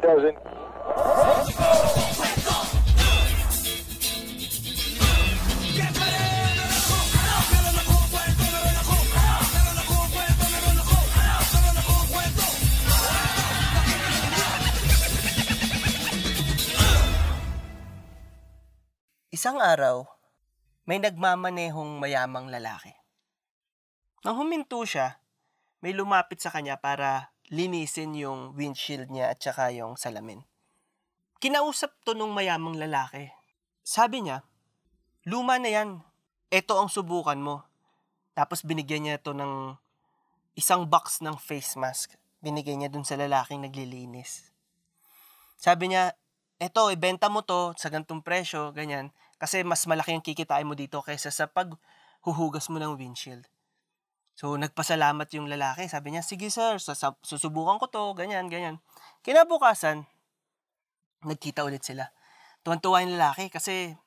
dozen. Isang araw, may nagmamanehong mayamang lalaki. Nang huminto siya, may lumapit sa kanya para linisin yung windshield niya at saka yung salamin. Kinausap to nung mayamang lalaki. Sabi niya, luma na yan. Ito ang subukan mo. Tapos binigyan niya to ng isang box ng face mask. Binigay niya dun sa lalaking naglilinis. Sabi niya, eto, ibenta mo to sa gantong presyo, ganyan. Kasi mas malaki ang kikitain mo dito kaysa sa paghuhugas mo ng windshield. So, nagpasalamat yung lalaki. Sabi niya, sige sir, susubukan ko to, ganyan, ganyan. Kinabukasan, nagkita ulit sila. Tuwan-tuwa yung lalaki kasi,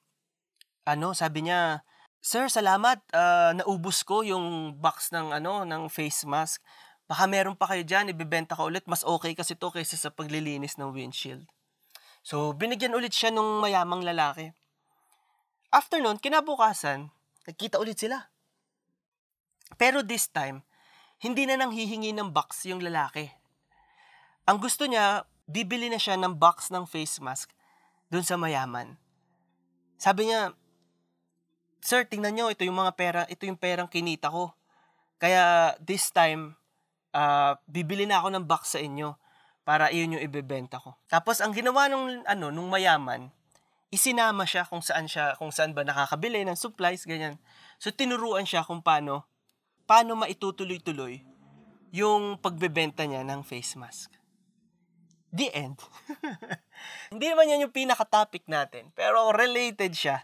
ano, sabi niya, Sir, salamat. ah, naubos ko yung box ng ano ng face mask. Baka meron pa kayo dyan, ibibenta ko ulit. Mas okay kasi to kaysa sa paglilinis ng windshield. So, binigyan ulit siya nung mayamang lalaki. After nun, kinabukasan, nagkita ulit sila. Pero this time, hindi na nang hihingi ng box yung lalaki. Ang gusto niya, bibili na siya ng box ng face mask dun sa mayaman. Sabi niya, Sir, tingnan nyo, ito yung mga pera, ito yung perang kinita ko. Kaya this time, ah, bibili na ako ng box sa inyo para iyon yung ibebenta ko. Tapos ang ginawa nung ano nung mayaman, isinama siya kung saan siya kung saan ba nakakabili ng supplies ganyan. So tinuruan siya kung paano paano maitutuloy-tuloy yung pagbebenta niya ng face mask. The end. Hindi naman yan yung pinaka-topic natin, pero related siya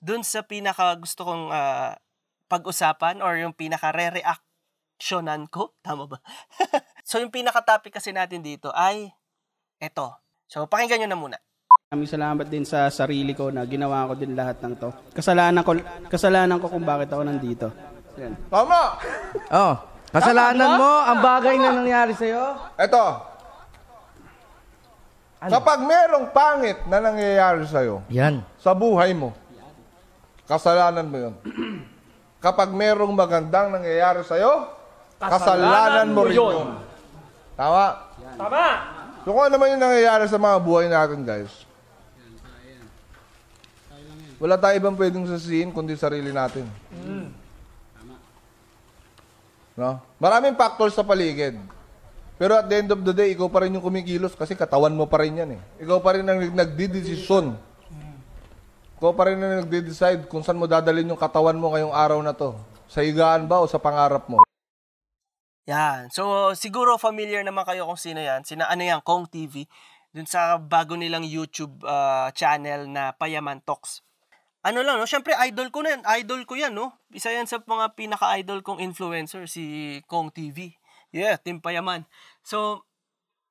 dun sa pinaka gusto kong ah, pag-usapan or yung pinaka re-reactionan ko. Tama ba? so yung pinaka-topic kasi natin dito ay eto. So pakinggan nyo na muna. Maraming salamat din sa sarili ko na ginawa ko din lahat ng to. Kasalanan ko, kasalanan ko kung bakit ako nandito. Yan. Tama! Oh, kasalanan mo ang bagay na nangyari sa'yo. Ito. Kapag merong pangit na nangyayari sa'yo Yan. sa buhay mo, kasalanan mo yun. Kapag merong magandang nangyayari sa'yo, kasalanan, mo rin yun. Tama? Tama! So kung ano naman yung nangyayari sa mga buhay natin, guys, wala tayo ibang pwedeng sasihin kundi sarili natin. No? Maraming factors sa paligid. Pero at the end of the day, ikaw pa rin yung kumikilos kasi katawan mo pa rin yan eh. Ikaw pa rin ang nagdidesisyon. Ikaw pa rin ang nagde-decide kung saan mo dadalhin yung katawan mo ngayong araw na to. Sa higaan ba o sa pangarap mo? Yan. So, siguro familiar naman kayo kung sino yan. Sina ano yan, Kong TV. Dun sa bago nilang YouTube ah, channel na Payaman Talks. Ano lang, no? Siyempre, idol ko na yan. Idol ko yan, no? Isa yan sa mga pinaka-idol kong influencer, si Kong TV. Yeah, Team Payaman. So,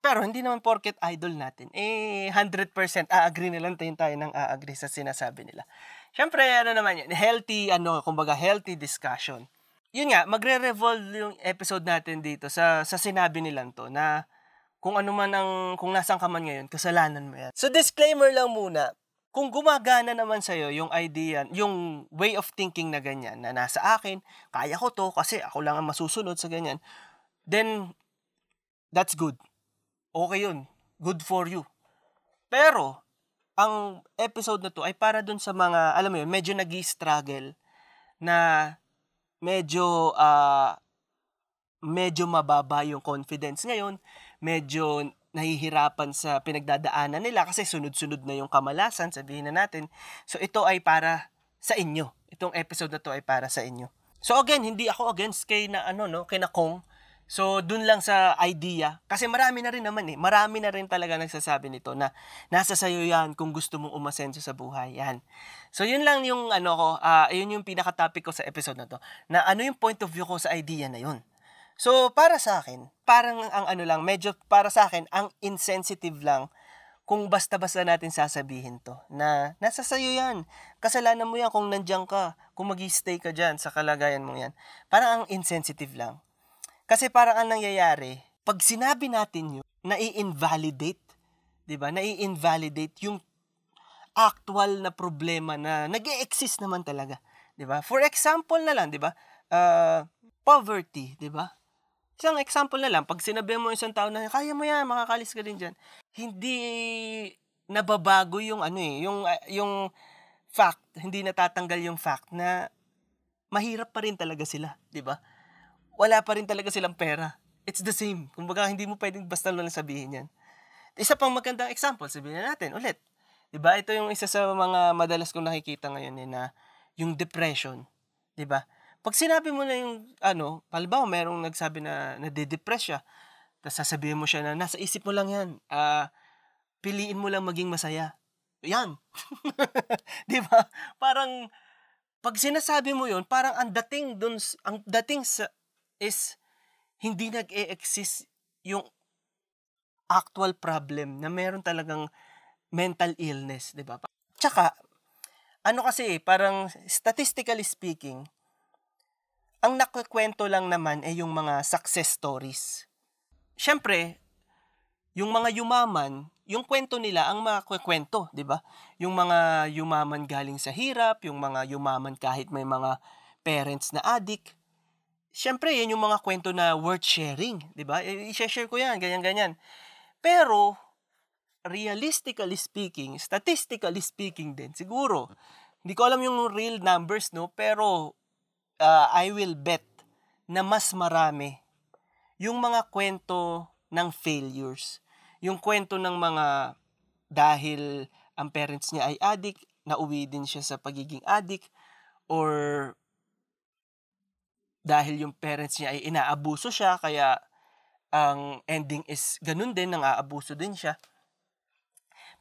pero hindi naman porket idol natin. Eh, 100% a-agree na lang tayo tayo ng a-agree sa sinasabi nila. Siyempre, ano naman yan, healthy, ano, kumbaga healthy discussion yun nga, magre-revolve yung episode natin dito sa sa sinabi nilang to na kung ano man ang kung nasaan ka man ngayon, kasalanan mo yan. So disclaimer lang muna, kung gumagana naman sa'yo yung idea, yung way of thinking na ganyan, na nasa akin, kaya ko to kasi ako lang ang masusunod sa ganyan, then that's good. Okay yun. Good for you. Pero, ang episode na to ay para dun sa mga, alam mo yun, medyo nag struggle na medyo ah medyo mababa yung confidence ngayon, medyo nahihirapan sa pinagdadaanan nila kasi sunod-sunod na yung kamalasan, sabihin na natin. So ito ay para sa inyo. Itong episode na to ay para sa inyo. So again, hindi ako against kay na ano no, kay na Kong. So dun lang sa idea kasi marami na rin naman eh. Marami na rin talaga nagsasabi nito na nasa sayo yan kung gusto mong umasenso sa buhay. Yan. So yun lang yung ano ko, ah yun yung pinaka-topic ko sa episode na to. Na ano yung point of view ko sa idea na yun. So para sa akin, parang ang ano lang, medyo para sa akin ang insensitive lang kung basta-basta natin sasabihin to na nasa sayo yan. Kasalanan mo yan kung nandiyan ka, kung mag stay ka dyan sa kalagayan mo yan. Parang ang insensitive lang. Kasi parang ang nangyayari, pag sinabi natin yun, na i-invalidate 'di ba? Nai-invalidate yung actual na problema na nag exist naman talaga, 'di ba? For example na lang, 'di ba? Uh, poverty, 'di ba? Isang example na lang, pag sinabi mo isang tao na kaya mo 'yan, makakalis ka din diyan. Hindi nababago yung ano eh, yung uh, yung fact, hindi natatanggal yung fact na mahirap pa rin talaga sila, 'di ba? Wala pa rin talaga silang pera. It's the same. Kumbaga hindi mo pwedeng basta lang sabihin 'yan. Isa pang magandang example, sabihin natin ulit. 'Di ba? Ito yung isa sa mga madalas kong nakikita ngayon eh, na yung depression, 'di ba? Pag sinabi mo na yung ano, halimbawa merong nagsabi na nade-depress siya, tapos sasabihin mo siya na nasa isip mo lang 'yan. Uh, piliin mo lang maging masaya. Yan. 'Di ba? Parang pag sinasabi mo 'yon, parang ang dating dun ang dating sa is hindi nag-e-exist yung actual problem na meron talagang mental illness, 'di ba? Tsaka ano kasi parang statistically speaking, ang nakukwento lang naman ay yung mga success stories. Siyempre, yung mga yumaman, yung kwento nila ang makukwento, 'di ba? Yung mga yumaman galing sa hirap, yung mga yumaman kahit may mga parents na addict. Siyempre, yan yung mga kwento na worth sharing, 'di ba? I-share ko 'yan, ganyan ganyan. Pero realistically speaking, statistically speaking din, siguro, hindi ko alam yung real numbers, no? Pero, uh, I will bet na mas marami yung mga kwento ng failures. Yung kwento ng mga dahil ang parents niya ay addict, nauwi din siya sa pagiging addict, or dahil yung parents niya ay inaabuso siya, kaya ang ending is ganun din, nang aabuso din siya.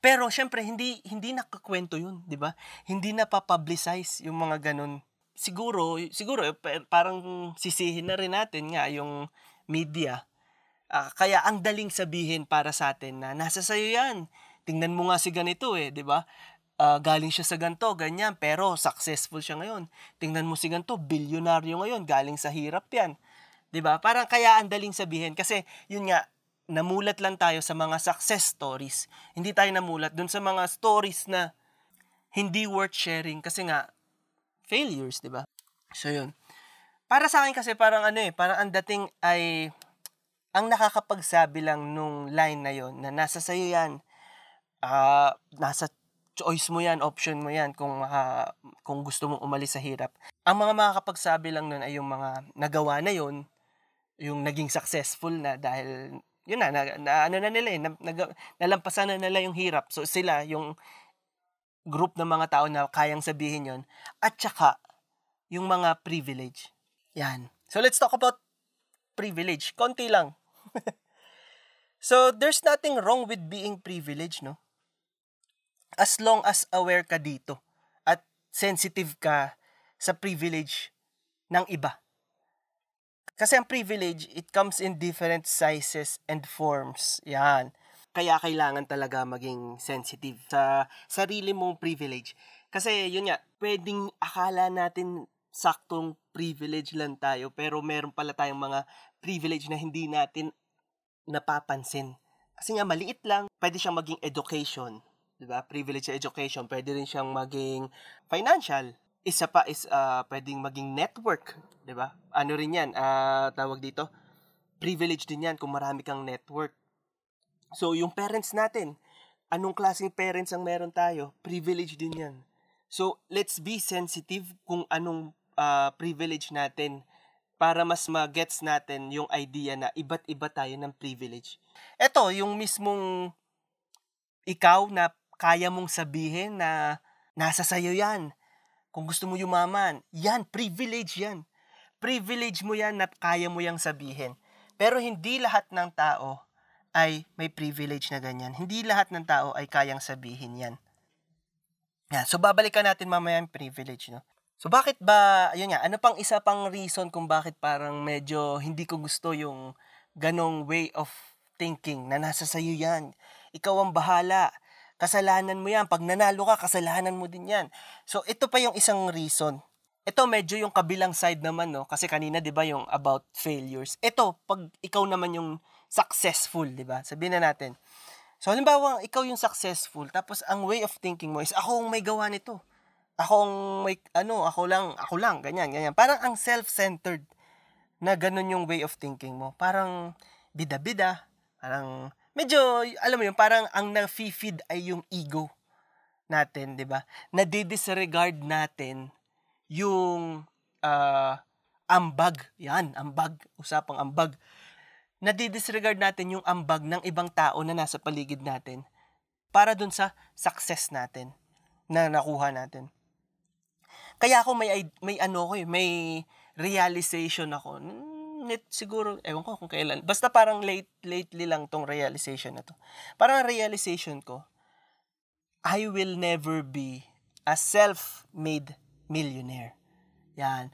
Pero syempre hindi hindi nakakwento 'yun, 'di ba? Hindi na pa-publicize yung mga ganun. Siguro, siguro eh, parang sisihin na rin natin nga yung media. Uh, kaya ang daling sabihin para sa atin na nasa sayo 'yan. Tingnan mo nga si ganito eh, 'di ba? Uh, galing siya sa ganto, ganyan, pero successful siya ngayon. Tingnan mo si ganto, bilyonaryo ngayon, galing sa hirap 'yan. 'Di ba? Parang kaya ang daling sabihin kasi yun nga namulat lang tayo sa mga success stories. Hindi tayo namulat dun sa mga stories na hindi worth sharing kasi nga failures, 'di ba? So yun. Para sa akin kasi parang ano eh, parang ang dating ay ang nakakapagsabi lang nung line na yon na nasa sayo yan. Uh, nasa choice mo yan, option mo yan kung uh, kung gusto mong umalis sa hirap. Ang mga makakapagsabi lang nun ay yung mga nagawa na yon, yung naging successful na dahil yun na, na, na ano na nila eh, na, na, nalampasan na nila yung hirap. So sila, yung group ng mga tao na kayang sabihin yon at saka yung mga privilege. Yan. So let's talk about privilege. Konti lang. so there's nothing wrong with being privileged, no? As long as aware ka dito at sensitive ka sa privilege ng iba. Kasi ang privilege, it comes in different sizes and forms. Yan. Kaya kailangan talaga maging sensitive sa sarili mong privilege. Kasi yun nga, pwedeng akala natin saktong privilege lang tayo, pero meron pala tayong mga privilege na hindi natin napapansin. Kasi nga maliit lang, pwede siyang maging education, 'di ba? Privilege sa education, pwede rin siyang maging financial, isa pa is uh, pwedeng maging network, 'di ba? Ano rin 'yan, uh, tawag dito, privilege din 'yan kung marami kang network. So, yung parents natin, anong klaseng parents ang meron tayo? Privilege din 'yan. So, let's be sensitive kung anong uh, privilege natin para mas ma-gets natin yung idea na iba't iba tayo ng privilege. Ito, yung mismong ikaw na kaya mong sabihin na nasa sayo yan kung gusto mo yumaman, yan, privilege yan. Privilege mo yan na kaya mo yang sabihin. Pero hindi lahat ng tao ay may privilege na ganyan. Hindi lahat ng tao ay kayang sabihin yan. Yan. So, babalikan natin mamaya yung privilege, no? So, bakit ba, yun nga, ano pang isa pang reason kung bakit parang medyo hindi ko gusto yung ganong way of thinking na nasa sayo yan. Ikaw ang bahala Kasalanan mo yan. Pag nanalo ka, kasalanan mo din yan. So, ito pa yung isang reason. Ito medyo yung kabilang side naman, no? Kasi kanina, di ba, yung about failures. Ito, pag ikaw naman yung successful, di ba? Sabihin na natin, So, halimbawa, ikaw yung successful, tapos ang way of thinking mo is, ako ang may gawa nito. Ako ang may, ano, ako lang, ako lang, ganyan, ganyan. Parang ang self-centered na ganun yung way of thinking mo. Parang bida-bida, parang, medyo, alam mo yun, parang ang na-feed ay yung ego natin, di ba? Nadi-disregard natin yung ah, ambag. Yan, ambag. Usapang ambag. Nadi-disregard natin yung ambag ng ibang tao na nasa paligid natin para dun sa success natin na nakuha natin. Kaya ako may may ano ko eh, may realization ako. Hmm, Net, siguro, ewan ko kung kailan. Basta parang late, lately lang tong realization na to. Parang ang realization ko, I will never be a self-made millionaire. Yan.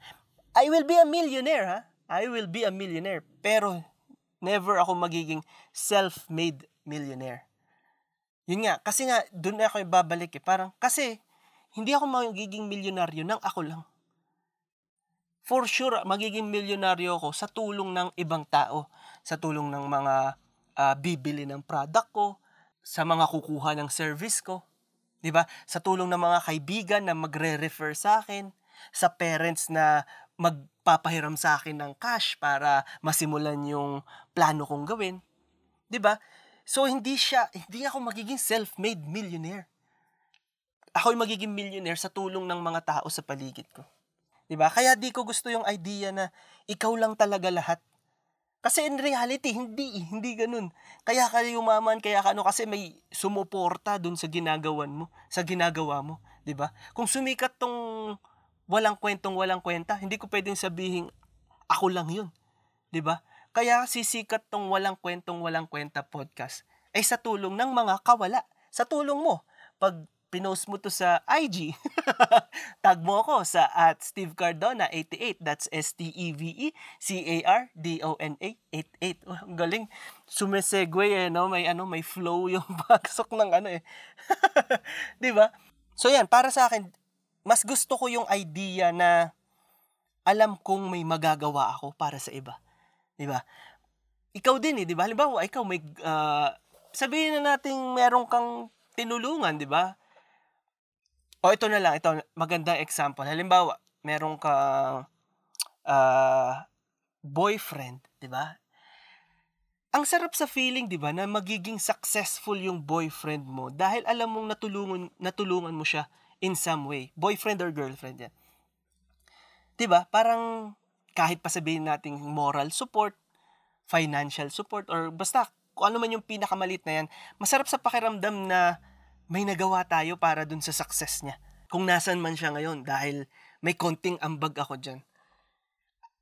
I will be a millionaire, ha? I will be a millionaire. Pero, never ako magiging self-made millionaire. Yun nga, kasi nga, doon ako ibabalik eh. Parang, kasi, hindi ako magiging milyonaryo nang ako lang. For sure, magiging milyonaryo ako sa tulong ng ibang tao. Sa tulong ng mga ah, bibili ng product ko, sa mga kukuha ng service ko. 'di ba? Sa tulong ng mga kaibigan na magre-refer sa akin, sa parents na magpapahiram sa akin ng cash para masimulan yung plano kong gawin. 'Di ba? So hindi siya hindi ako magiging self-made millionaire. Ako ay magiging millionaire sa tulong ng mga tao sa paligid ko. 'Di ba? Kaya di ko gusto yung idea na ikaw lang talaga lahat. Kasi in reality, hindi, hindi ganun. Kaya ka yumaman, kaya ka ano, kasi may sumuporta dun sa ginagawan mo, sa ginagawa mo, di ba? Kung sumikat tong walang kwentong walang kwenta, hindi ko pwedeng sabihin, ako lang yun, di ba? Kaya sisikat tong walang kwentong walang kwenta podcast ay sa tulong ng mga kawala. Sa tulong mo. Pag pinost mo to sa IG, tag mo ako sa at Steve Cardona 88. That's S-T-E-V-E-C-A-R-D-O-N-A 88. Oh, ang galing. Sumesegue eh, no? May, ano, may flow yung bagsok ng ano eh. Di ba? So yan, para sa akin, mas gusto ko yung idea na alam kong may magagawa ako para sa iba. Di ba? Ikaw din eh, di ba? Halimbawa, ikaw may, ah, sabihin na nating meron kang tinulungan, di ba? O ito na lang, ito magandang example. Halimbawa, meron kang ah, boyfriend, 'di ba? Ang sarap sa feeling, 'di ba, na magiging successful yung boyfriend mo dahil alam mong natulungan natulungan mo siya in some way. Boyfriend or girlfriend 'yan. ba? Parang kahit pa sabihin nating moral support, financial support or basta kung ano man yung pinakamalit na yan, masarap sa pakiramdam na may nagawa tayo para dun sa success niya. Kung nasan man siya ngayon dahil may konting ambag ako dyan.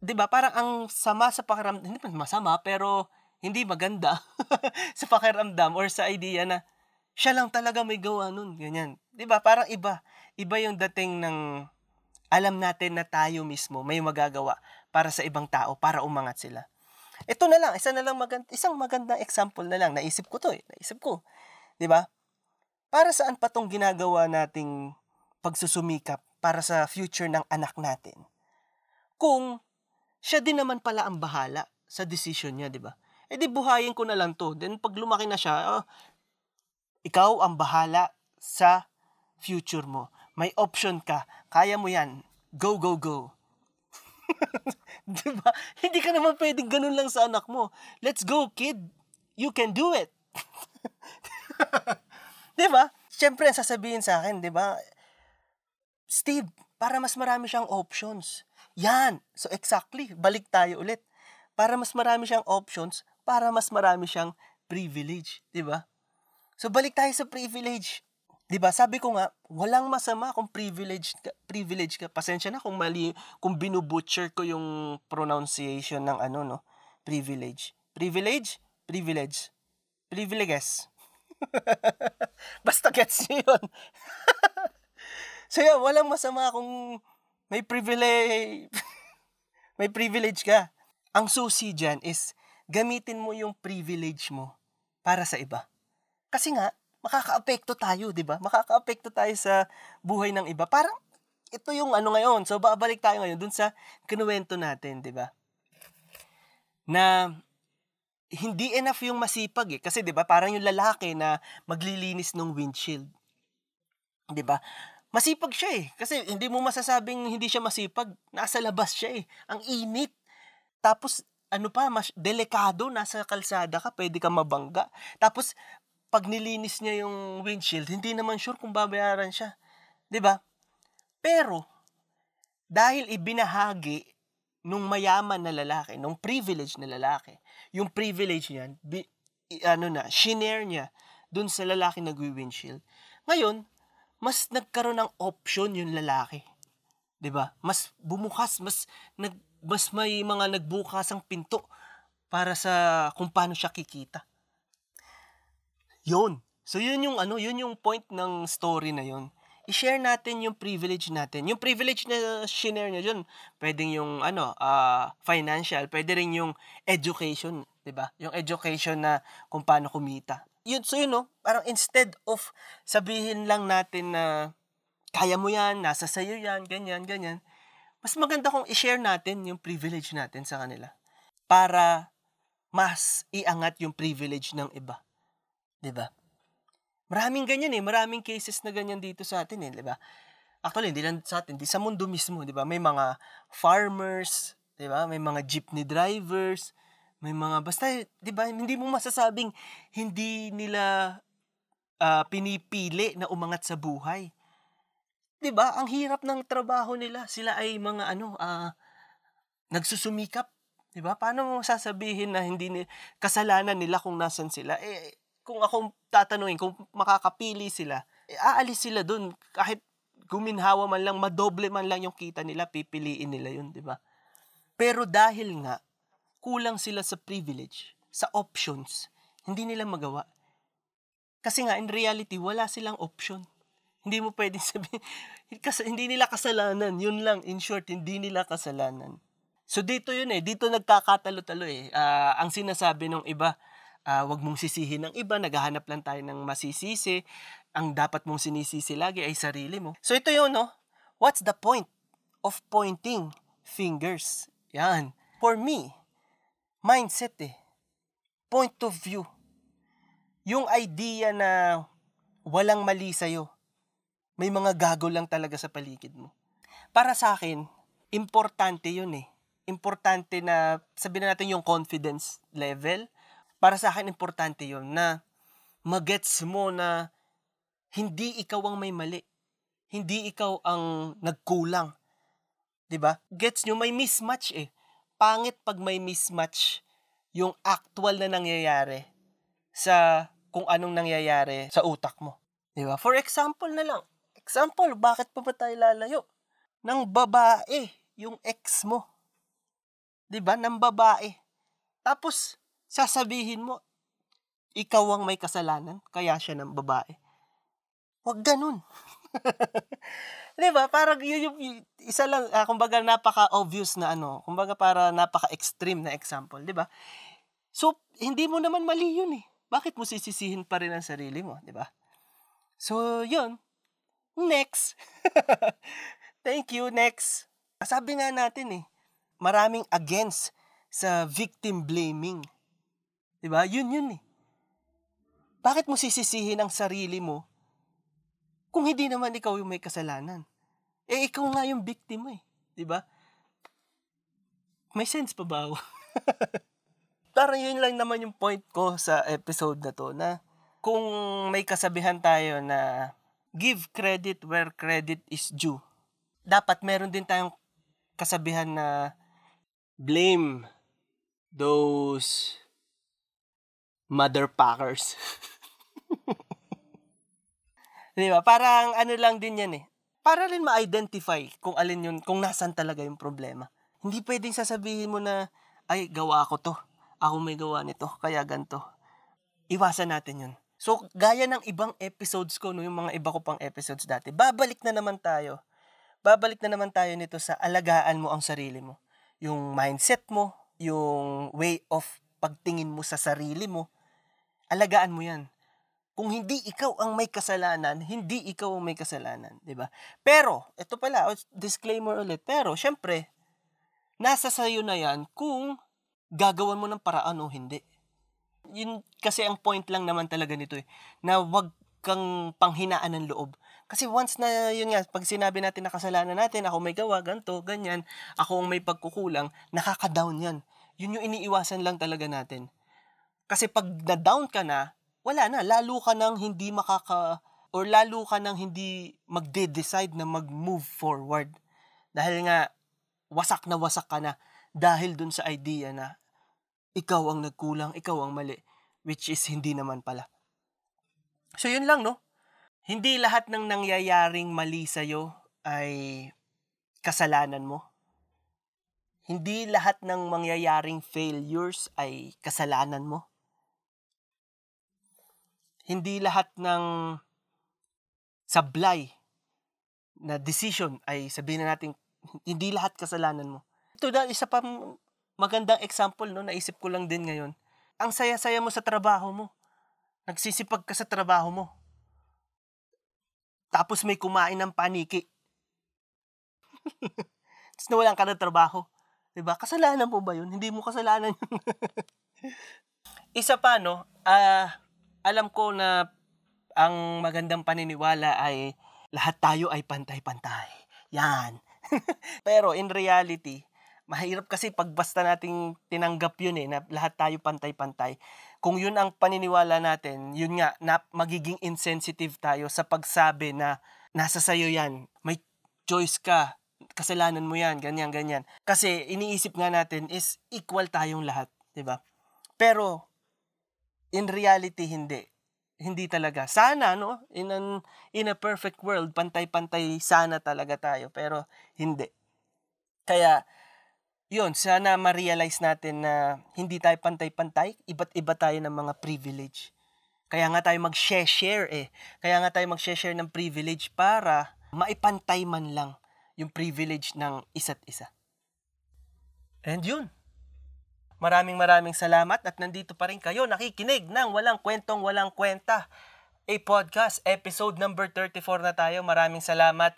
ba Parang ang sama sa pakiramdam, hindi masama, pero hindi maganda sa pakiramdam or sa idea na siya lang talaga may gawa nun, ganyan. 'Di ba Parang iba. Iba yung dating ng alam natin na tayo mismo may magagawa para sa ibang tao, para umangat sila. Ito na lang, isa na lang magand isang magandang example na lang. Naisip ko to eh. Naisip ko. 'Di ba? Para saan pa tong ginagawa nating pagsusumikap para sa future ng anak natin? Kung siya din naman pala ang bahala sa decision niya, 'di ba? Eh di buhayin ko na lang to. Then pag lumaki na siya, oh, ikaw ang bahala sa future mo. May option ka. Kaya mo 'yan. Go, go, go. 'Di ba? Hindi ka naman pwedeng ganun lang sa anak mo. Let's go, kid. You can do it. 'Di ba? Siyempre, sasabihin sa akin, 'di ba? Steve, para mas marami siyang options. Yan. So exactly, balik tayo ulit. Para mas marami siyang options, para mas marami siyang privilege, 'di ba? So balik tayo sa privilege. 'Di ba? Sabi ko nga, walang masama kung privilege ka, privilege ka. Pasensya na kung mali, kung binubutcher ko yung pronunciation ng ano no, privilege. Privilege, privilege. Privileges. Basta gets niyo yun. so yun, walang masama kung may privilege, may privilege ka. Ang susi dyan is gamitin mo yung privilege mo para sa iba. Kasi nga, makaka-apekto tayo, di ba? Makaka-apekto tayo sa buhay ng iba. Parang, ito yung ano ngayon. So, babalik tayo ngayon dun sa kinuwento natin, di ba? Na, hindi enough yung masipag eh. Kasi 'di ba parang yung lalaki na maglilinis ng windshield. 'Di ba? Masipag siya eh. Kasi hindi mo masasabing hindi siya masipag. Nasa labas siya eh. Ang init. Tapos ano pa, mas delikado, nasa kalsada ka, pwede ka mabangga. Tapos, pag nilinis niya yung windshield, hindi naman sure kung babayaran siya. 'Di ba? Pero, dahil ibinahagi nung mayaman na lalaki, nung privilege na lalaki, yung privilege niyan, bi, ano na, shinare niya dun sa lalaki nagwi-windshield. Ngayon, mas nagkaroon ng option yung lalaki. 'Di ba? Mas bumukas, mas nag mas may mga nagbukasang pinto para sa kung paano siya kikita. 'Yun. So yun yung ano, yun yung point ng story na yun. I-share natin yung privilege natin. Yung privilege na shinare niya dyan, pwedeng yung ano, ah, financial, pwede rin yung education, 'di ba? Yung education na kung paano kumita. Yun, so yun no, parang instead of sabihin lang natin na kaya mo yan, nasa sayo yan, ganyan, ganyan. Mas maganda kung i-share natin yung privilege natin sa kanila para mas iangat yung privilege ng iba. 'Di ba? Maraming ganyan eh, maraming cases na ganyan dito sa atin eh, 'di ba? Actually, hindi lang sa atin, di sa mundo mismo, 'di ba? May mga farmers, 'di ba? May mga jeepney drivers, may mga basta 'di ba? Hindi mo masasabing hindi nila ah, pinipili na umangat sa buhay. 'Di ba? Ang hirap ng trabaho nila. Sila ay mga ano, ah, nagsusumikap, 'di ba? Paano mo sasabihin na hindi ni kasalanan nila kung nasan sila? Eh kung ako tatanungin kung makakapili sila, eh, aalis sila dun kahit guminhawa man lang, madoble man lang yung kita nila, pipiliin nila yun, 'di ba? Pero dahil nga kulang sila sa privilege, sa options, hindi nila magawa. Kasi nga in reality wala silang option. Hindi mo pwedeng sabihin, kasi hindi nila kasalanan. Yun lang, in short, hindi nila kasalanan. So dito yun eh, dito nagkakatalo-talo eh. Ah, ang sinasabi ng iba, ah, wag mong sisihin ng iba, naghahanap lang tayo ng masisisi. Ang dapat mong sinisisi lagi ay sarili mo. So ito yun, no? What's the point of pointing fingers? Yan. For me, mindset eh. Point of view. Yung idea na walang mali sa'yo. May mga gago lang talaga sa paligid mo. Para sa akin, importante yun eh. Importante na, sabihin na natin yung confidence level. Para sa akin, importante yun na magets mo na hindi ikaw ang may mali. Hindi ikaw ang nagkulang. 'Di ba? Gets nyo, may mismatch eh. Pangit pag may mismatch yung actual na nangyayari sa kung anong nangyayari sa utak mo. 'Di ba? For example na lang. Example, bakit pa ba tayo lalayo? Nang babae, yung ex mo. 'Di ba? Nang babae. Tapos sasabihin mo ikaw ang may kasalanan, kaya siya ng babae. Huwag ganun. 'Di ba? Parang yun yung isa lang ah, kumbaga napaka-obvious na ano, kumbaga para napaka-extreme na example, 'di ba? So, hindi mo naman mali yun eh. Bakit mo sisisihin pa rin ang sarili mo, 'di ba? So, yun. Next. Thank you, next. Sabi nga natin eh, maraming against sa victim blaming. 'Di ba? Yun yun eh. Bakit mo sisisihin ang sarili mo kung hindi naman ikaw yung may kasalanan? Eh, ikaw nga yung biktima eh. Di ba? May sense pa ba ako? Parang yun lang naman yung point ko sa episode na to na kung may kasabihan tayo na give credit where credit is due, dapat meron din tayong kasabihan na blame those motherfuckers. Di ba? Parang ano lang din yan eh. Para rin ma-identify kung alin yun, kung nasan talaga yung problema. Hindi pwedeng sasabihin mo na, ay, gawa ko to. Ako may gawa nito, kaya ganto. Iwasan natin yun. So, gaya ng ibang episodes ko, no, yung mga iba ko pang episodes dati, babalik na naman tayo. Babalik na naman tayo nito sa alagaan mo ang sarili mo. Yung mindset mo, yung way of pagtingin mo sa sarili mo, alagaan mo yan kung hindi ikaw ang may kasalanan, hindi ikaw ang may kasalanan, 'di ba? Pero, ito pala, oh, disclaimer ulit. Pero syempre, nasa sayo na 'yan kung gagawan mo ng paraan o hindi. yun kasi ang point lang naman talaga nito eh, na wag kang panghinaan ng loob. Kasi once na, yun nga, pag sinabi natin na kasalanan natin, ako may gawa, ganto, ganyan, ako ang may pagkukulang, nakaka-down yan. Yun yung iniiwasan lang talaga natin. Kasi pag na-down ka na, wala na, lalo ka nang hindi makaka, or lalo ka nang hindi magde-decide na mag-move forward. Dahil nga, wasak na wasak ka na dahil dun sa idea na ikaw ang nagkulang, ikaw ang mali, which is hindi naman pala. So yun lang, no? Hindi lahat ng nangyayaring mali sa'yo ay kasalanan mo. Hindi lahat ng mangyayaring failures ay kasalanan mo. Hindi lahat ng sablay na decision ay sabihin na natin hindi lahat kasalanan mo. Ito na isa pa magandang example no naisip ko lang din ngayon. Ang saya-saya mo sa trabaho mo. Nagsisipag ka sa trabaho mo. Tapos may kumain ng paniki. Tapos nawalan ka ng trabaho. 'Di ba? Kasalanan mo ba 'yun? Hindi mo kasalanan 'yun. Isa pa no, ah alam ko na ang magandang paniniwala ay lahat tayo ay pantay-pantay. Yan. Pero in reality, mahirap kasi pag basta nating tinanggap yun eh, na lahat tayo pantay-pantay. Kung yun ang paniniwala natin, yun nga, na magiging insensitive tayo sa pagsabi na nasa sayo yan, may choice ka, kasalanan mo yan, ganyan, ganyan. Kasi iniisip nga natin is equal tayong lahat, di ba? Pero, in reality, hindi. Hindi talaga. Sana, no? In, an, in a perfect world, pantay-pantay sana talaga tayo. Pero, hindi. Kaya, yun, sana ma-realize natin na hindi tayo pantay-pantay, iba't iba tayo ng mga privilege. Kaya nga tayo mag-share eh. Kaya nga tayo mag-share ng privilege para maipantay man lang yung privilege ng isa't isa. And yun. Maraming maraming salamat at nandito pa rin kayo nakikinig ng Walang Kwentong Walang Kwenta. A podcast episode number 34 na tayo. Maraming salamat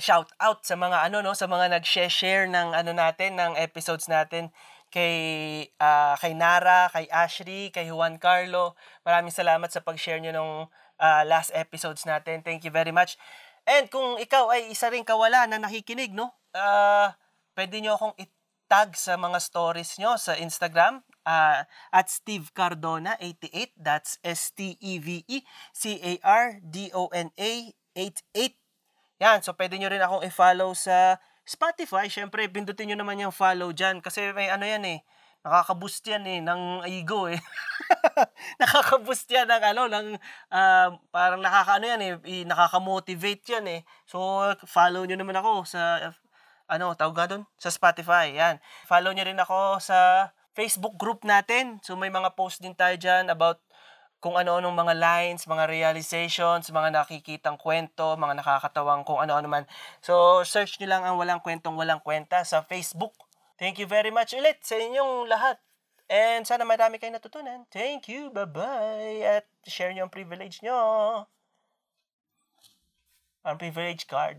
shout out sa mga ano no sa mga nag-share ng ano natin ng episodes natin kay uh, kay Nara, kay Ashley, kay Juan Carlo. Maraming salamat sa pag-share niyo nung uh, last episodes natin. Thank you very much. And kung ikaw ay isa ring kawala na nakikinig, no? Uh, pwede niyo akong i-tag sa mga stories niyo sa Instagram uh, at Steve Cardona 88. That's S T E V E C A R D O N A 88 yan, so pwede nyo rin akong i-follow sa Spotify. Siyempre, pindutin nyo naman yung follow dyan. Kasi may ano yan eh, nakaka-boost yan eh, ng ego eh. nakaka-boost yan ng ano, ng, uh, parang nakaka-ano yan eh, nakaka-motivate yan eh. So, follow nyo naman ako sa, ano, tawag nga doon? Sa Spotify, yan. Follow nyo rin ako sa Facebook group natin. So, may mga post din tayo dyan about kung ano-anong mga lines, mga realizations, mga nakikitang kwento, mga nakakatawang kung ano-ano man. So, search nyo lang ang Walang Kwentong Walang Kwenta sa Facebook. Thank you very much ulit sa inyong lahat. And sana marami kayong natutunan. Thank you. Bye-bye. At share nyo ang privilege nyo. Ang privilege card.